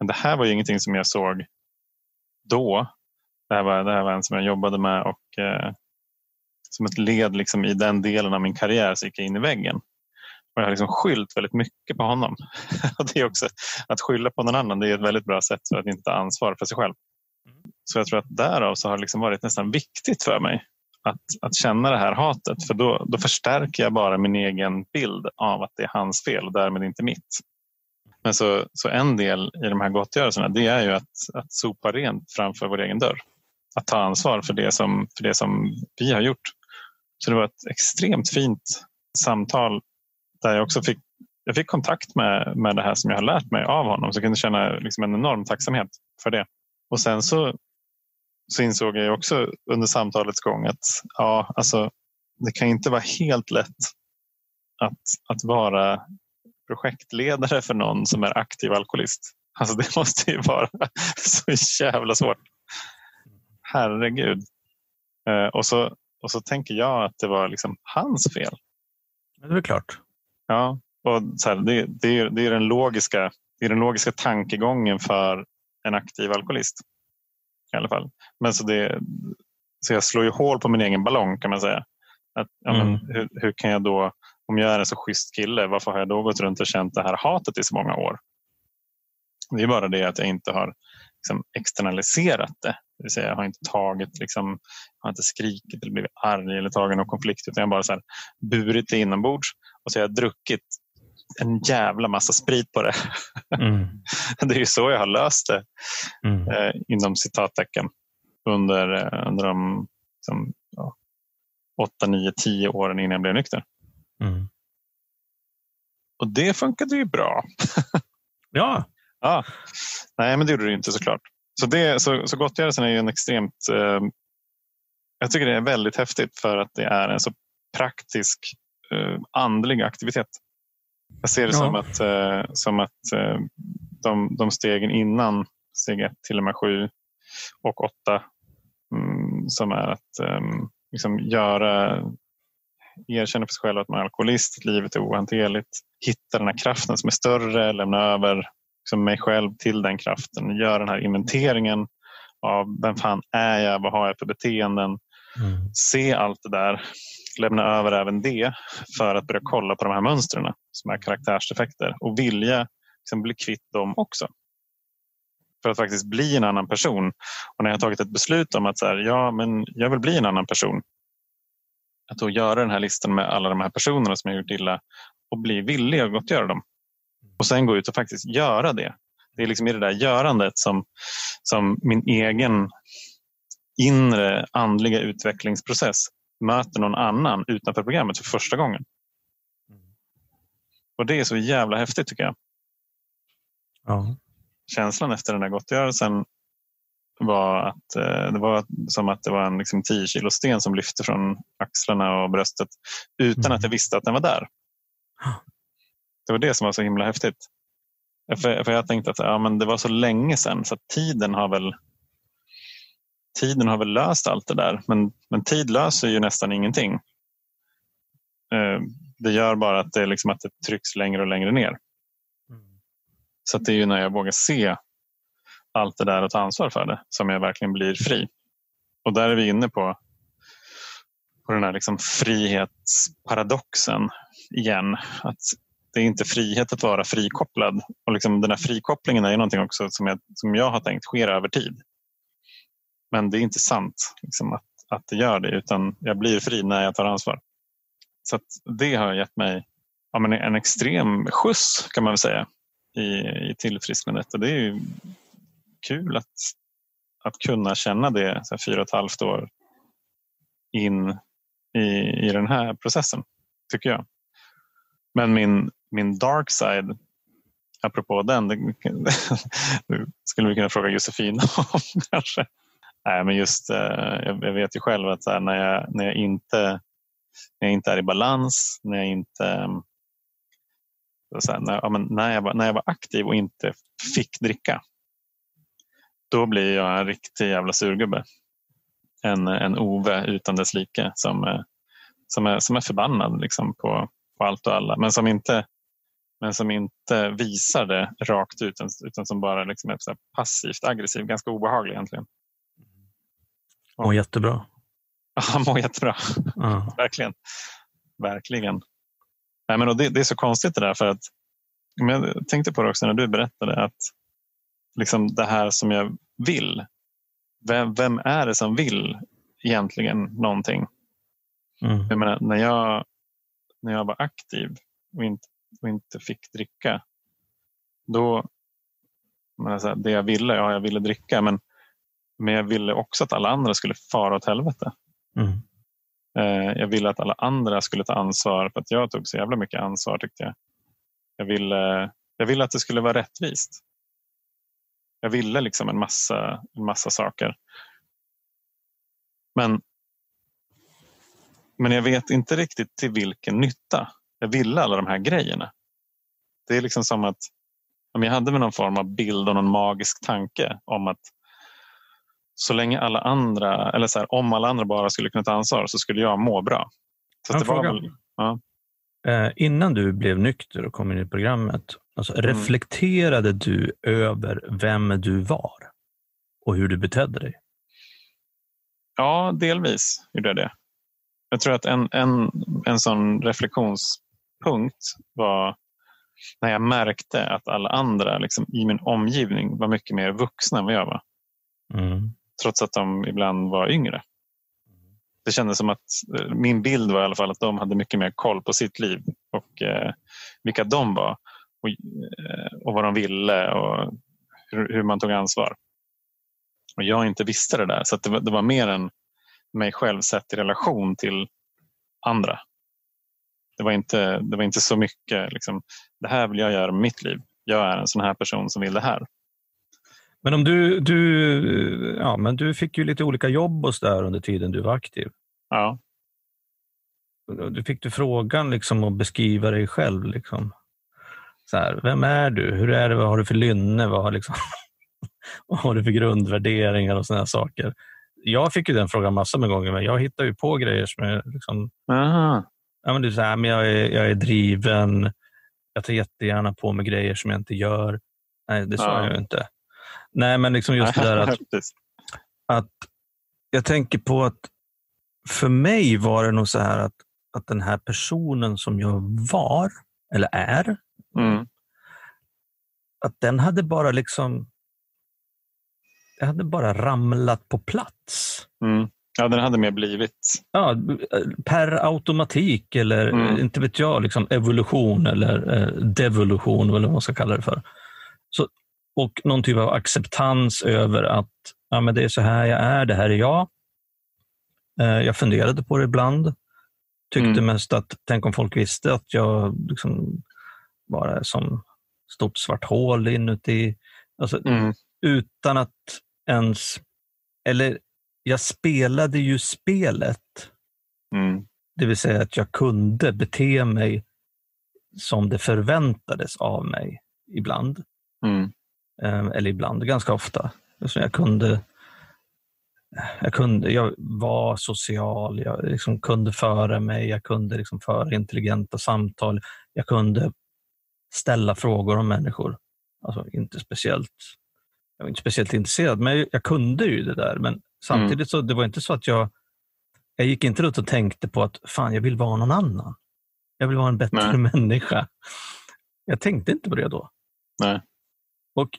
Men det här var ju ingenting som jag såg då. Det här var, det här var en som jag jobbade med och eh, som ett led liksom i den delen av min karriär så gick jag in i väggen. Och jag har liksom skyllt väldigt mycket på honom. det är också, att skylla på någon annan det är ett väldigt bra sätt för att inte ta ansvar för sig själv. Så jag tror att därav så har det liksom varit nästan viktigt för mig att, att känna det här hatet. För då, då förstärker jag bara min egen bild av att det är hans fel och därmed inte mitt. Men så, så en del i de här gottgörelserna det är ju att, att sopa rent framför vår egen dörr. Att ta ansvar för det, som, för det som vi har gjort. Så det var ett extremt fint samtal där jag också fick, jag fick kontakt med, med det här som jag har lärt mig av honom. Så jag kunde känna liksom en enorm tacksamhet för det. Och sen så så insåg jag också under samtalets gång att ja, alltså, det kan inte vara helt lätt att, att vara projektledare för någon som är aktiv alkoholist. Alltså det måste ju vara så jävla svårt. Herregud. Eh, och, så, och så tänker jag att det var liksom hans fel. Det är väl klart. Ja, och så här, det, det, är, det, är den logiska, det är den logiska tankegången för en aktiv alkoholist i alla fall. Men så, det, så jag slår ju hål på min egen ballong kan man säga. Att, ja, men, mm. hur, hur, kan jag då, om jag är en så schysst kille, varför har jag då gått runt och känt det här hatet i så många år? Det är bara det att jag inte har liksom, externaliserat det. Det vill säga jag har inte tagit, liksom, jag har inte skrikit eller blivit arg eller tagit någon konflikt utan jag har bara så här, burit det inombords och så har jag druckit en jävla massa sprit på det. Mm. det är ju så jag har löst det mm. eh, inom citattecken under, eh, under de liksom, ja, 8, 9, 10 åren innan jag blev nykter. Mm. Och det funkade ju bra. ja. ja. Nej, men det gjorde det inte såklart. Så, det, så, så gottgörelsen är ju en extremt... Eh, jag tycker det är väldigt häftigt för att det är en så praktisk eh, andlig aktivitet. Jag ser det ja. som att, eh, som att eh, de, de stegen innan steg 1 till och med 7 och 8 mm, som är att eh, liksom göra erkänna för sig själv att man är alkoholist, livet är ohanterligt, hitta den här kraften som är större, lämna över liksom mig själv till den kraften, göra den här inventeringen av vem fan är jag, vad har jag för beteenden, mm. se allt det där lämna över även det för att börja kolla på de här mönstren som är karaktärsdefekter och vilja liksom bli kvitt dem också. För att faktiskt bli en annan person. Och när jag tagit ett beslut om att så här, ja, men jag vill bli en annan person. Att då göra den här listan med alla de här personerna som jag gjort illa och bli villig att gottgöra dem. Och sen gå ut och faktiskt göra det. Det är liksom i det där görandet som, som min egen inre andliga utvecklingsprocess möter någon annan utanför programmet för första gången. Och det är så jävla häftigt tycker jag. Ja. Känslan efter den här gottgörelsen var att eh, det var som att det var en liksom 10 kilo sten som lyfte från axlarna och bröstet utan mm. att jag visste att den var där. Det var det som var så himla häftigt. För, för jag tänkte att ja, men det var så länge sedan så tiden har väl tiden har väl löst allt det där. Men, men tid löser ju nästan ingenting. Eh, det gör bara att det, liksom att det trycks längre och längre ner. Mm. Så det är ju när jag vågar se allt det där och ta ansvar för det som jag verkligen blir fri. Och där är vi inne på, på den här liksom frihetsparadoxen igen. Att det är inte frihet att vara frikopplad. Och liksom den här frikopplingen är någonting också som jag, som jag har tänkt sker över tid. Men det är inte sant liksom, att, att det gör det utan jag blir fri när jag tar ansvar. Så det har gett mig ja, men en extrem skjuts kan man väl säga i, i tillfrisknandet. Och det är ju kul att, att kunna känna det så här, fyra och ett halvt år in i, i den här processen, tycker jag. Men min, min dark side, apropå den, det, det skulle vi kunna fråga Josefina om kanske. Nej, men just, eh, jag vet ju själv att här, när, jag, när, jag inte, när jag inte är i balans, när jag inte här, när, ja, när, jag var, när jag var aktiv och inte fick dricka, då blir jag en riktig jävla surgubbe. En, en Ove utan dess like som, eh, som, är, som är förbannad liksom på, på allt och alla men som inte, men som inte visar det rakt ut utan som bara liksom är passivt aggressiv. Ganska obehaglig egentligen. Mår jättebra. Han mår jättebra. Mm. Verkligen. Verkligen. Nej, men det, det, är så konstigt det där för att jag tänkte på det också när du berättade att liksom det här som jag vill. Vem, vem är det som vill egentligen någonting? Mm. Jag menar, när, jag, när jag var aktiv och inte, och inte fick dricka. Då, alltså, det jag ville, ja jag ville dricka men, men jag ville också att alla andra skulle fara åt helvete. Mm. Eh, jag ville att alla andra skulle ta ansvar för att jag tog så jävla mycket ansvar tyckte jag. Jag ville, jag ville att det skulle vara rättvist. Jag ville liksom en massa, en massa saker. Men, men jag vet inte riktigt till vilken nytta. Jag ville alla de här grejerna. Det är liksom som att om jag hade någon form av bild och någon magisk tanke om att så länge alla andra, eller så här, om alla andra bara skulle kunna ta ansvar så skulle jag må bra. Så det var väl, ja. eh, innan du blev nykter och kom in i programmet, alltså, mm. reflekterade du över vem du var och hur du betedde dig? Ja, delvis gjorde jag det. Jag tror att en, en, en sån reflektionspunkt var när jag märkte att alla andra liksom, i min omgivning var mycket mer vuxna än vad jag var. Mm trots att de ibland var yngre. Det kändes som att eh, min bild var i alla fall att de hade mycket mer koll på sitt liv och eh, vilka de var och, eh, och vad de ville och hur, hur, man tog ansvar. Och jag inte visste det där så det var, det, var, mer än mig själv sett i relation till andra. Det var inte, det var inte så mycket liksom, det här vill jag göra med mitt liv. Jag är en sån här person som vill det här. Men om du, du, ja, men du fick ju lite olika jobb och så där under tiden du var aktiv. Ja. Du fick du frågan liksom att beskriva dig själv. Liksom. Så här, vem är du? Hur är det? Vad har du för lynne? Vad har, liksom, vad har du för grundvärderingar och sådana saker? Jag fick ju den frågan massor med gånger, men jag hittar ju på grejer som är... Liksom, Aha. ja, men du säger, men jag, är, jag är driven, jag tar jättegärna på mig grejer som jag inte gör. Nej, det sa ja. jag ju inte. Nej, men liksom just det där att, att jag tänker på att för mig var det nog så här att, att den här personen som jag var, eller är, mm. att den hade bara liksom jag hade bara ramlat på plats. Mm. Ja, den hade mer blivit. Ja, per automatik eller mm. inte vet jag, liksom evolution eller eh, devolution eller vad man ska kalla det för. Så och någon typ av acceptans över att ja, men det är så här jag är, det här är jag. Eh, jag funderade på det ibland. Tyckte mm. mest att, tänk om folk visste att jag liksom bara som stort svart hål inuti. Alltså, mm. Utan att ens... Eller jag spelade ju spelet. Mm. Det vill säga att jag kunde bete mig som det förväntades av mig ibland. Mm. Eh, eller ibland, ganska ofta. Så jag kunde jag, kunde, jag var social, jag liksom kunde föra mig, jag kunde liksom föra intelligenta samtal. Jag kunde ställa frågor om människor. Alltså inte speciellt, jag var inte speciellt intresserad, men jag kunde ju det där. Men samtidigt mm. så det var inte så att jag, jag gick inte ut och tänkte på att fan, jag vill vara någon annan. Jag vill vara en bättre Nej. människa. Jag tänkte inte på det då. Nej. Och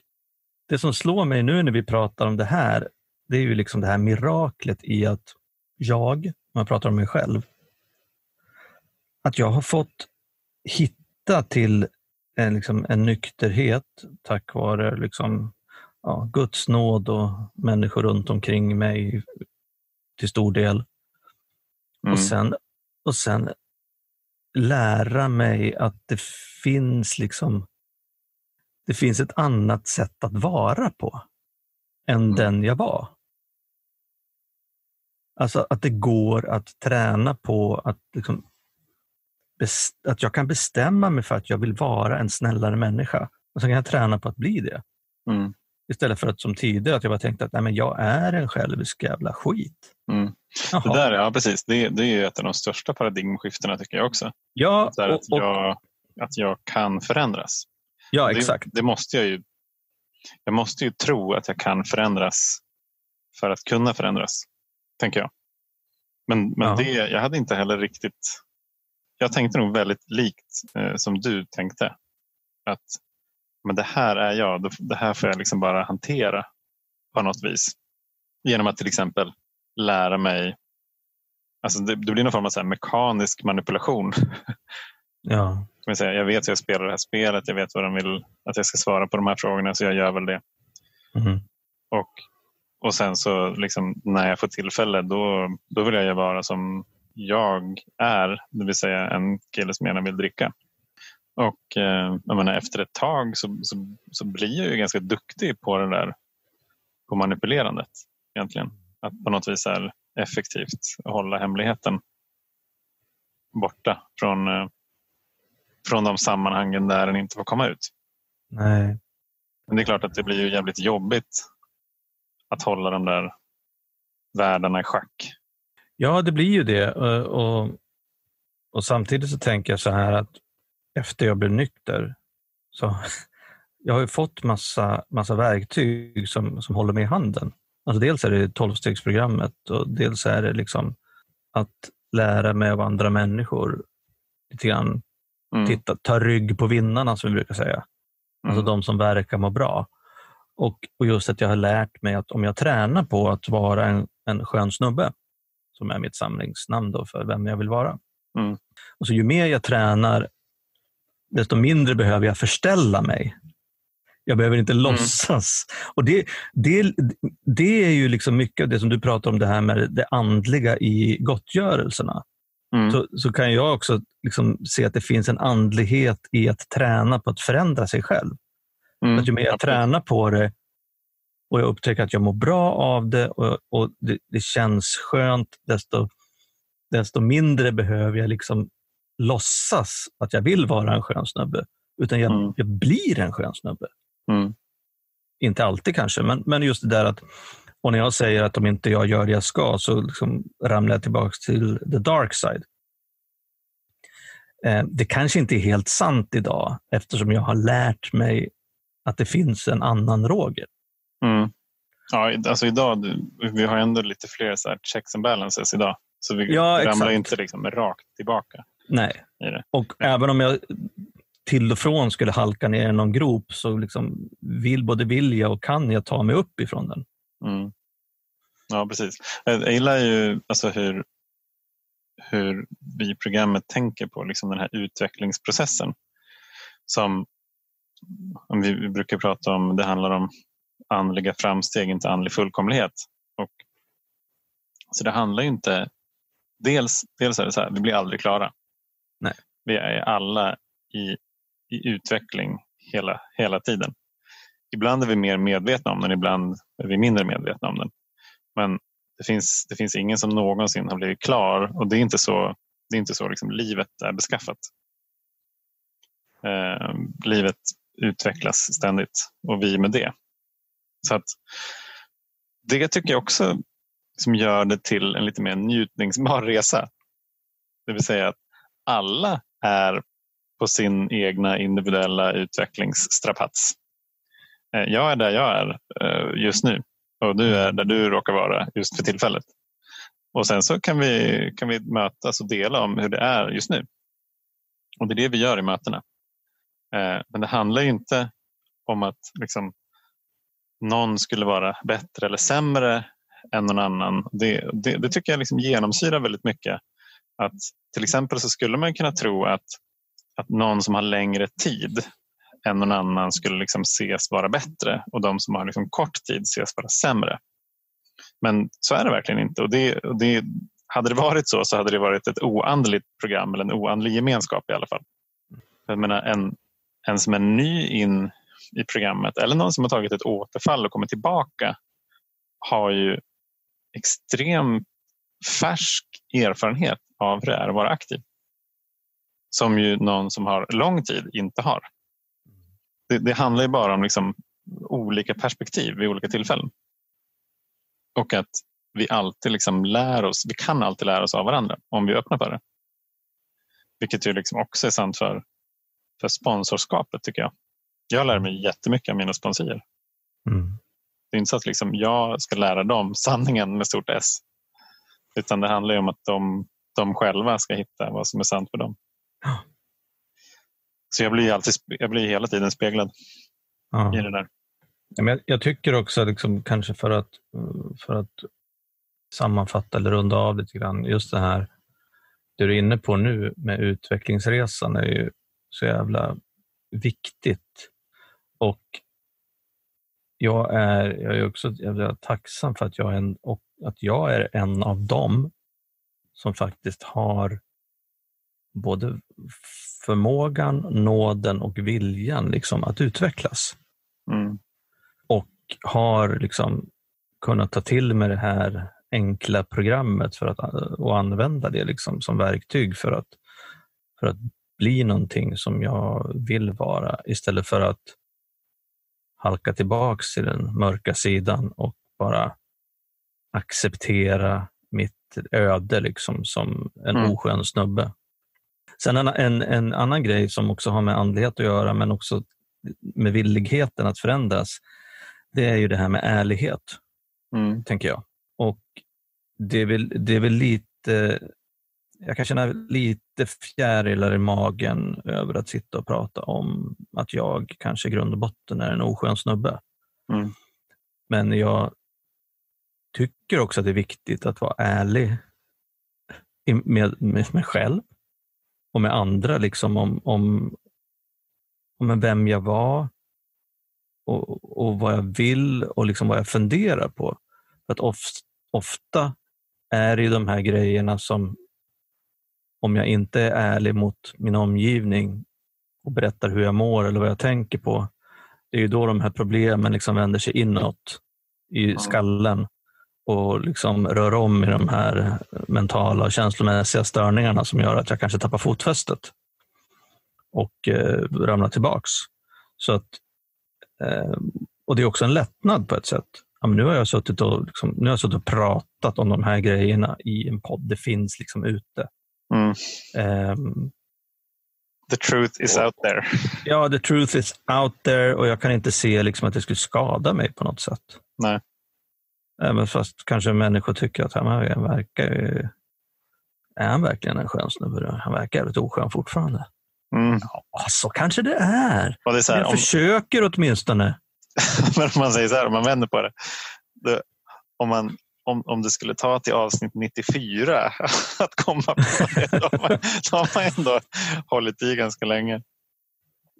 det som slår mig nu när vi pratar om det här, det är ju liksom det här miraklet i att jag, om jag pratar om mig själv, att jag har fått hitta till en, liksom, en nykterhet tack vare liksom, ja, Guds nåd och människor runt omkring mig till stor del. Mm. Och, sen, och sen lära mig att det finns liksom det finns ett annat sätt att vara på än mm. den jag var. Alltså att det går att träna på att, liksom, att jag kan bestämma mig för att jag vill vara en snällare människa. Och sen kan jag träna på att bli det. Mm. Istället för att som tidigare att jag bara tänkte att nej, men jag är en självisk jävla skit. Mm. Det där, ja precis, det, det är ett av de största paradigmskiftena tycker jag också. Ja, och, att, jag, att jag kan förändras. Ja, exakt. Det, det, måste jag ju. Jag måste ju tro att jag kan förändras för att kunna förändras, tänker jag. Men, men ja. det, jag hade inte heller riktigt... Jag tänkte nog väldigt likt eh, som du tänkte. Att men det här är jag, det här får jag liksom bara hantera på något vis. Genom att till exempel lära mig Alltså det, det blir någon form av så mekanisk manipulation. Ja. jag, säga, jag vet hur jag spelar det här spelet, jag vet vad de vill att jag ska svara på de här frågorna så jag gör väl det. Mm. Och, och sen så liksom, när jag får tillfälle då, då vill jag vara som jag är, det vill säga en kille som gärna vill dricka. Och eh, jag menar, efter ett tag så, så, så, blir jag ju ganska duktig på det där på manipulerandet egentligen. Att på något vis är effektivt hålla hemligheten borta från, eh, från de sammanhangen där den inte får komma ut. Nej. Men det är klart att det blir ju jävligt jobbigt att hålla de där världarna i schack. Ja, det blir ju det. Och, och samtidigt så tänker jag så här att efter jag blev nykter så jag har fått massa, massa verktyg som, som håller mig i handen. Alltså dels är det tolvstegsprogrammet och dels är det liksom att lära mig av andra människor. Lite grann mm. titta, ta rygg på vinnarna som vi brukar säga. Alltså mm. De som verkar må bra. Och, och, just att jag har lärt mig att om jag tränar på att vara en, en skön snubbe, som är mitt samlingsnamn då för vem jag vill vara. Mm. Och så ju mer jag tränar, desto mindre behöver jag förställa mig. Jag behöver inte mm. låtsas. Och det, det, det är ju liksom mycket av det som du pratar om, det här med det andliga i gottgörelserna. Mm. Så, så kan jag också liksom se att det finns en andlighet i att träna på att förändra sig själv. Mm. Att ju mer jag tränar på det och jag upptäcker att jag mår bra av det och, och det, det, känns skönt, desto, desto mindre behöver jag liksom låtsas att jag vill vara en skön snubbe. Utan jag, mm. jag blir en skön snubbe. Mm. Inte alltid kanske, men, men just det där att och när jag säger att om inte jag gör det jag ska så liksom ramlar jag tillbaka till the dark side. Eh, det kanske inte är helt sant idag eftersom jag har lärt mig att det finns en annan Roger. Mm. Ja, alltså idag, vi har ändå lite fler så checks and balances idag. Så vi ja, ramlar exakt. inte liksom rakt tillbaka. Nej, och Nej. även om jag till och från skulle halka ner i någon grop så liksom vill, både vill jag och kan jag ta mig upp ifrån den. Mm. Ja, precis. Jag gillar ju alltså hur, hur vi i programmet tänker på liksom den här utvecklingsprocessen. Som om vi brukar prata om, det handlar om andliga framsteg, inte andlig fullkomlighet. Och, så det handlar ju inte... Dels, dels är det så här, vi blir aldrig klara. Nej. Vi är alla i i utveckling hela, hela tiden. Ibland är vi mer medvetna om den, ibland är vi mindre medvetna om den. Men det finns, det finns ingen som någonsin har blivit klar och det är inte så, det är inte så liksom livet är beskaffat. Eh, livet utvecklas ständigt och vi med det. Så att Det tycker jag också som gör det till en lite mer njutningsbar resa. Det vill säga att alla är på sin egna individuella utvecklingsstrapats. Eh, jag är där jag är eh, just nu och du är där du råkar vara just för tillfället. Och sen så kan vi, kan vi mötas och dela om hur det är just nu. Och det är det vi gör i mötena. Eh, men det handlar ju inte om att liksom, någon skulle vara bättre eller sämre än någon annan. Det, det, det tycker jag liksom genomsyrar väldigt mycket. Att till exempel så skulle man kunna tro att, att någon som har längre tid än någon annan skulle liksom ses vara bättre och de som har liksom kort tid ses vara sämre. Men så är det verkligen inte. Och det, och det, hade det varit så så hade det varit ett oandligt program eller en oandlig gemenskap i alla fall. Jag menar, en, en som är ny in i programmet eller någon som har tagit ett återfall och kommit tillbaka har ju extrem färsk erfarenhet av hur det är att vara aktiv. Som ju någon som har lång tid inte har. Det, det handlar ju bara om liksom olika perspektiv vid olika tillfällen. Och att vi alltid liksom lär oss, vi kan alltid lära oss av varandra om vi öppnar för det. Vilket ju liksom också är sant för, för sponsorskapet tycker jag. Jag lär mig jättemycket av mina sponsorer. Mm. Det är inte så att liksom jag ska lära dem sanningen med stort S. Utan det handlar om att de, de själva ska hitta vad som är sant för dem. Ja. Så jag blir, alltid, jag blir hela tiden speglad ja. i det där. Jag tycker också, liksom, kanske för att, för att sammanfatta eller runda av lite grann, just det här det du är inne på nu med utvecklingsresan är ju så jävla viktigt. Och jag är, jag är också jävla tacksam för att jag, är en, att jag är en av dem som faktiskt har både förmågan, nåden och viljan liksom, att utvecklas. Mm. Och har liksom kunnat ta till mig det här enkla programmet för att och använda det liksom som verktyg för att, för att bli någonting som jag vill vara istället för att halka tillbaks till den mörka sidan och bara acceptera mitt öde liksom som en mm. oskön snubbe. Sen en, en, en, annan grej som också har med andlighet att göra, men också med villigheten att förändras, det är ju det här med ärlighet, mm. tänker jag. Och det är, väl, det är väl lite, jag kan känna lite fjärilar i magen över att sitta och prata om att jag kanske i grund och botten är en oskön snubbe. Mm. Men jag tycker också att det är viktigt att vara ärlig med, med mig själv och med andra liksom om, om, om vem jag var och, och vad jag vill och liksom vad jag funderar på. För att of, ofta är det de här grejerna som, om jag inte är ärlig mot min omgivning och berättar hur jag mår eller vad jag tänker på, det är ju då de här problemen liksom vänder sig inåt i skallen och liksom rör om i de här mentala och känslomässiga störningarna som gör att jag kanske tappar fotfästet och eh, ramlar tillbaks. Så att, eh, och Det är också en lättnad på ett sätt. Ja, nu, har jag suttit och, liksom, nu har jag suttit och pratat om de här grejerna i en podd. Det finns liksom ute. Mm. Um, the truth is och, out there. Ja, the truth is out there och jag kan inte se liksom att det skulle skada mig på något sätt. Nej. Även fast kanske människor tycker att han verkar är han verkligen en skön snubbe? Han verkar jävligt oskön fortfarande. Mm. Ja, så kanske det är. Och det är så här, jag om... försöker åtminstone. Men om man säger så här, om man vänder på det. det om, man, om, om det skulle ta till avsnitt 94 att komma på det, då har, man, har ändå hållit i ganska länge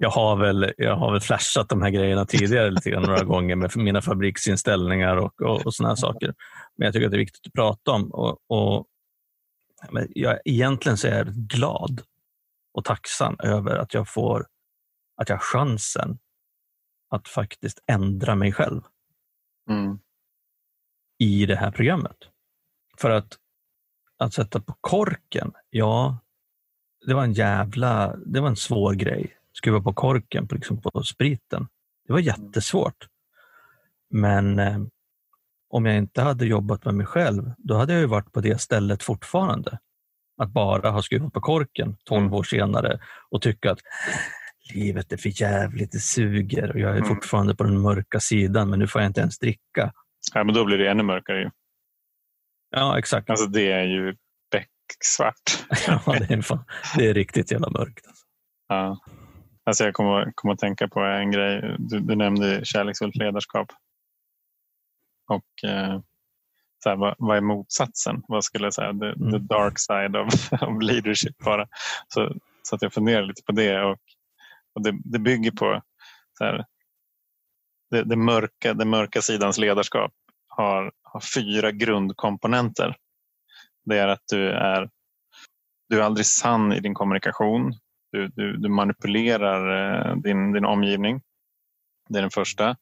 jag har, väl, jag har väl flashat de här grejerna tidigare lite grann, några gånger med mina fabriksinställningar och, och, och såna saker. Men jag tycker att det är viktigt att prata om. Och, och, men jag, egentligen så är jag glad och tacksam över att jag får att jag har chansen att faktiskt ändra mig själv mm. I det här programmet. För att, att sätta på korken, ja, det var en jävla, det var en svår grej skruva på korken på, liksom på spriten. Det var jättesvårt. Men eh, om jag inte hade jobbat med mig själv, då hade jag ju varit på det stället fortfarande. Att bara ha skruvat på korken 12 mm. år senare och tycka att livet är för jävligt, det suger och jag är mm. fortfarande på den mörka sidan men nu får jag inte ens dricka. Ja, men då blir det ännu mörkare. Ja, exakt. Alltså det är ju becksvart. ja, det är, fan, det är riktigt jävla mörkt. Alltså. Ja. Alltså jag kommer, kommer att tänka på en grej. Du, du nämnde kärleksfullt ledarskap. Och eh, så här, vad, vad, är motsatsen? Vad skulle jag säga? The, mm. the dark side of, of leadership bara. Så, så att jag funderar lite på det. Och, och det, det bygger på så här, det, det, mörka, den mörka sidans ledarskap har, har fyra grundkomponenter. Det är att du är, du är aldrig sann i din kommunikation. Du, du, du manipulerar eh, din, din omgivning. Det är den första.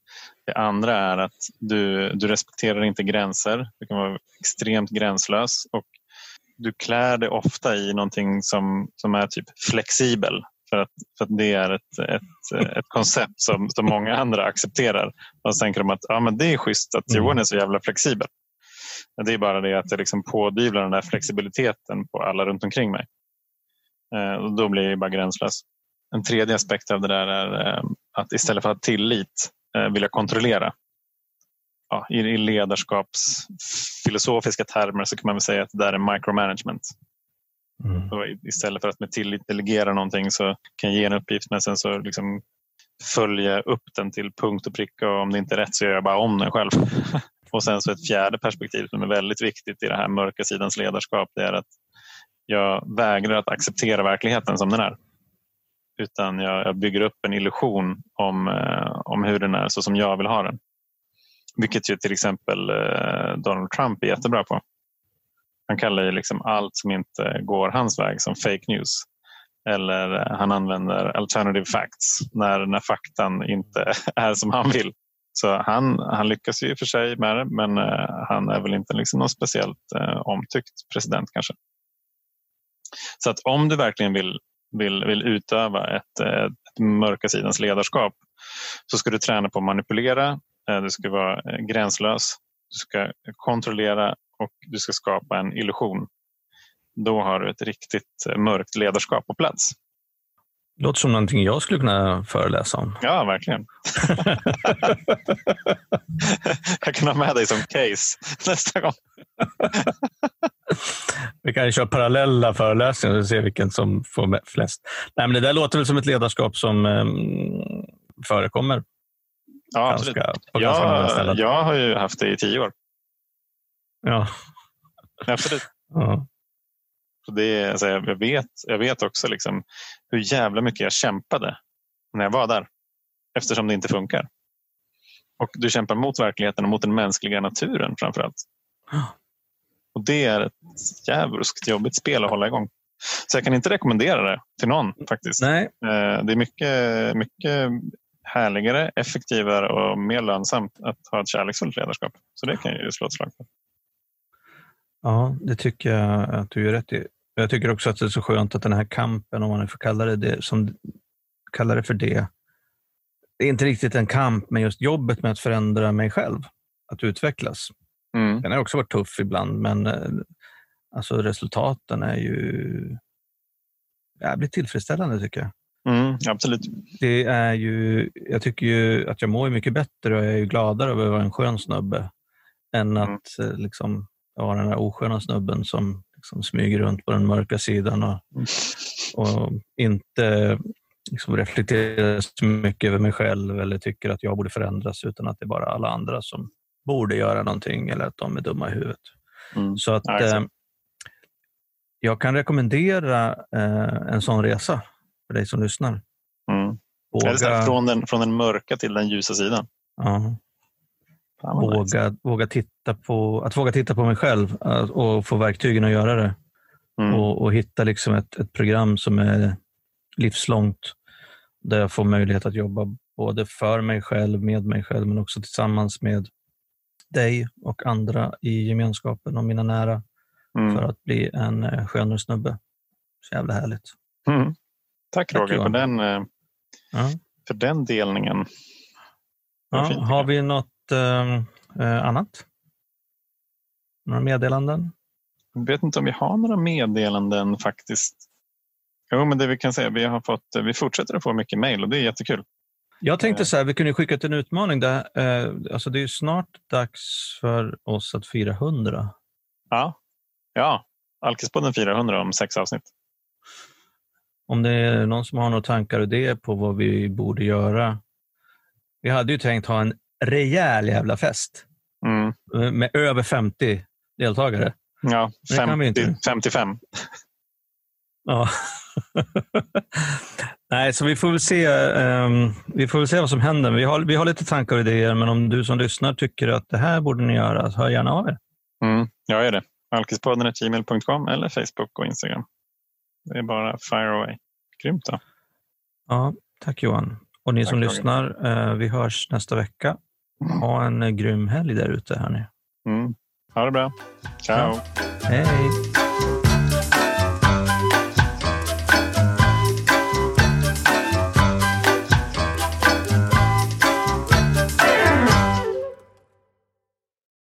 Det andra är att du, du respekterar inte gränser. Du kan vara extremt gränslös och du klär dig ofta i någonting som, som är typ flexibel. För att, för att det är ett, ett, ett koncept som, som många andra accepterar. Och så tänker de att ja, men det är schysst att Johan är så jävla flexibel. Men det är bara det att jag liksom pådyvlar den där flexibiliteten på alla runt omkring mig. Eh, och då blir jag bara gränslös. En tredje aspekt av det där är eh, att istället för att ha tillit eh, vill jag kontrollera. Ja, I ledarskapsfilosofiska termer så kan man väl säga att det där är micromanagement. Mm. istället för att med tillit delegera någonting så kan jag ge en uppgift men sen så liksom följa upp den till punkt och pricka och om det inte är rätt så gör jag bara om den själv. och sen så ett fjärde perspektiv som är väldigt viktigt i det här mörka sidans ledarskap det är att jag vägrar att acceptera verkligheten som den är. Utan jag, jag bygger upp en illusion om, eh, om hur den är så som jag vill ha den. Vilket ju till exempel eh, Donald Trump är jättebra på. Han kallar ju liksom allt som inte går hans väg som fake news. Eller eh, han använder alternative facts när, när faktan inte är som han vill. Så han, han lyckas ju för sig med det men eh, han är väl inte liksom någon speciellt eh, omtyckt president kanske. Så att om du verkligen vill, vill, vill utöva ett, ett mörka sidans ledarskap så ska du träna på att manipulera, du ska vara gränslös, du ska kontrollera och du ska skapa en illusion. Då har du ett riktigt mörkt ledarskap på plats. Låter som någonting jag skulle kunna föreläsa om. Ja, verkligen. jag kan ha med dig som case nästa gång. Vi kan köra parallella föreläsningar och se vilken som får flest. Nej, men det där låter väl som ett ledarskap som um, förekommer. Ja, absolut. jag, jag har ju haft det i tio år. Ja. Absolut. Ja. Så det alltså, jag, vet, jag vet också liksom hur jävla mycket jag kämpade när jag var där. Eftersom det inte funkar. Och du kämpar mot verkligheten och mot den mänskliga naturen framför allt. Och det är ett jävligt jobbigt spel att hålla igång. Så jag kan inte rekommendera det till någon faktiskt. Nej. Eh, det är mycket, mycket härligare, effektivare och mer lönsamt att ha ett kärleksfullt ledarskap. Så det kan jag ju slå ett slag för. Ja, det tycker jag att du gör rätt i. Jag tycker också att det är så skönt att den här kampen, om man får kalla det, det, som, kalla det för det, det är inte riktigt en kamp, men just jobbet med att förändra mig själv, att utvecklas. Mm. Den har också varit tuff ibland, men eh, alltså resultaten är ju jävligt tillfredsställande tycker jag. Mm, absolut. Det är ju, jag tycker ju att jag mår mycket bättre och jag är ju gladare över att vara en skön snubbe än att mm. liksom, vara den där osköna snubben som liksom smyger runt på den mörka sidan och, och inte liksom reflekterar så mycket över mig själv eller tycker att jag borde förändras utan att det är bara alla andra som borde göra någonting eller att de är dumma i huvudet. Mm. Så att eh, jag kan rekommendera eh, en sån resa för dig som lyssnar. Mm. Våga... Från, den, från den mörka till den ljusa sidan. Ja. Våga, våga titta på, att våga titta på mig själv eh, och få verktygen att göra det. Mm. Och, och, hitta liksom ett, ett program som är livslångt där jag får möjlighet att jobba både för mig själv, med mig själv, men också tillsammans med dig och andra i gemenskapen och mina nära mm. för att bli en eh, skönare snubbe. Så jävla härligt. Mm. Tack, Tack Roger för den, eh, ja. för den delningen. Ja, har vi något eh, eh, annat? Några meddelanden? Jag vet inte om vi har några meddelanden faktiskt. Jo, men det vi kan säga, vi har fått, vi fortsätter att få mycket mejl och det är jättekul. Jag tänkte så här, vi kunde skicka en utmaning. Där, eh, alltså det är snart dags för oss att fira 100. Ja, ja. Alkispodden firar 100 om sex avsnitt. Om det är någon som har några tankar och idéer på vad vi borde göra. Vi hade ju tänkt ha en rejäl jävla fest mm. med över 50 deltagare. Ja, 50, 55. Ja. Nej, så vi får väl se, um, vi får väl se vad som händer. Vi har, vi har lite tankar och idéer, men om du som lyssnar tycker att det här borde ni göra, så hör gärna av er. Mm, jag är det. Alkispodden.gmail.com eller Facebook och Instagram. Det är bara fire away. Grymt då. Ja, tack Johan. Och ni tack, som lyssnar, uh, vi hörs nästa vecka. Ha en uh, grym helg där ute. Mm. Ha det bra. Ciao. Ja. Hej.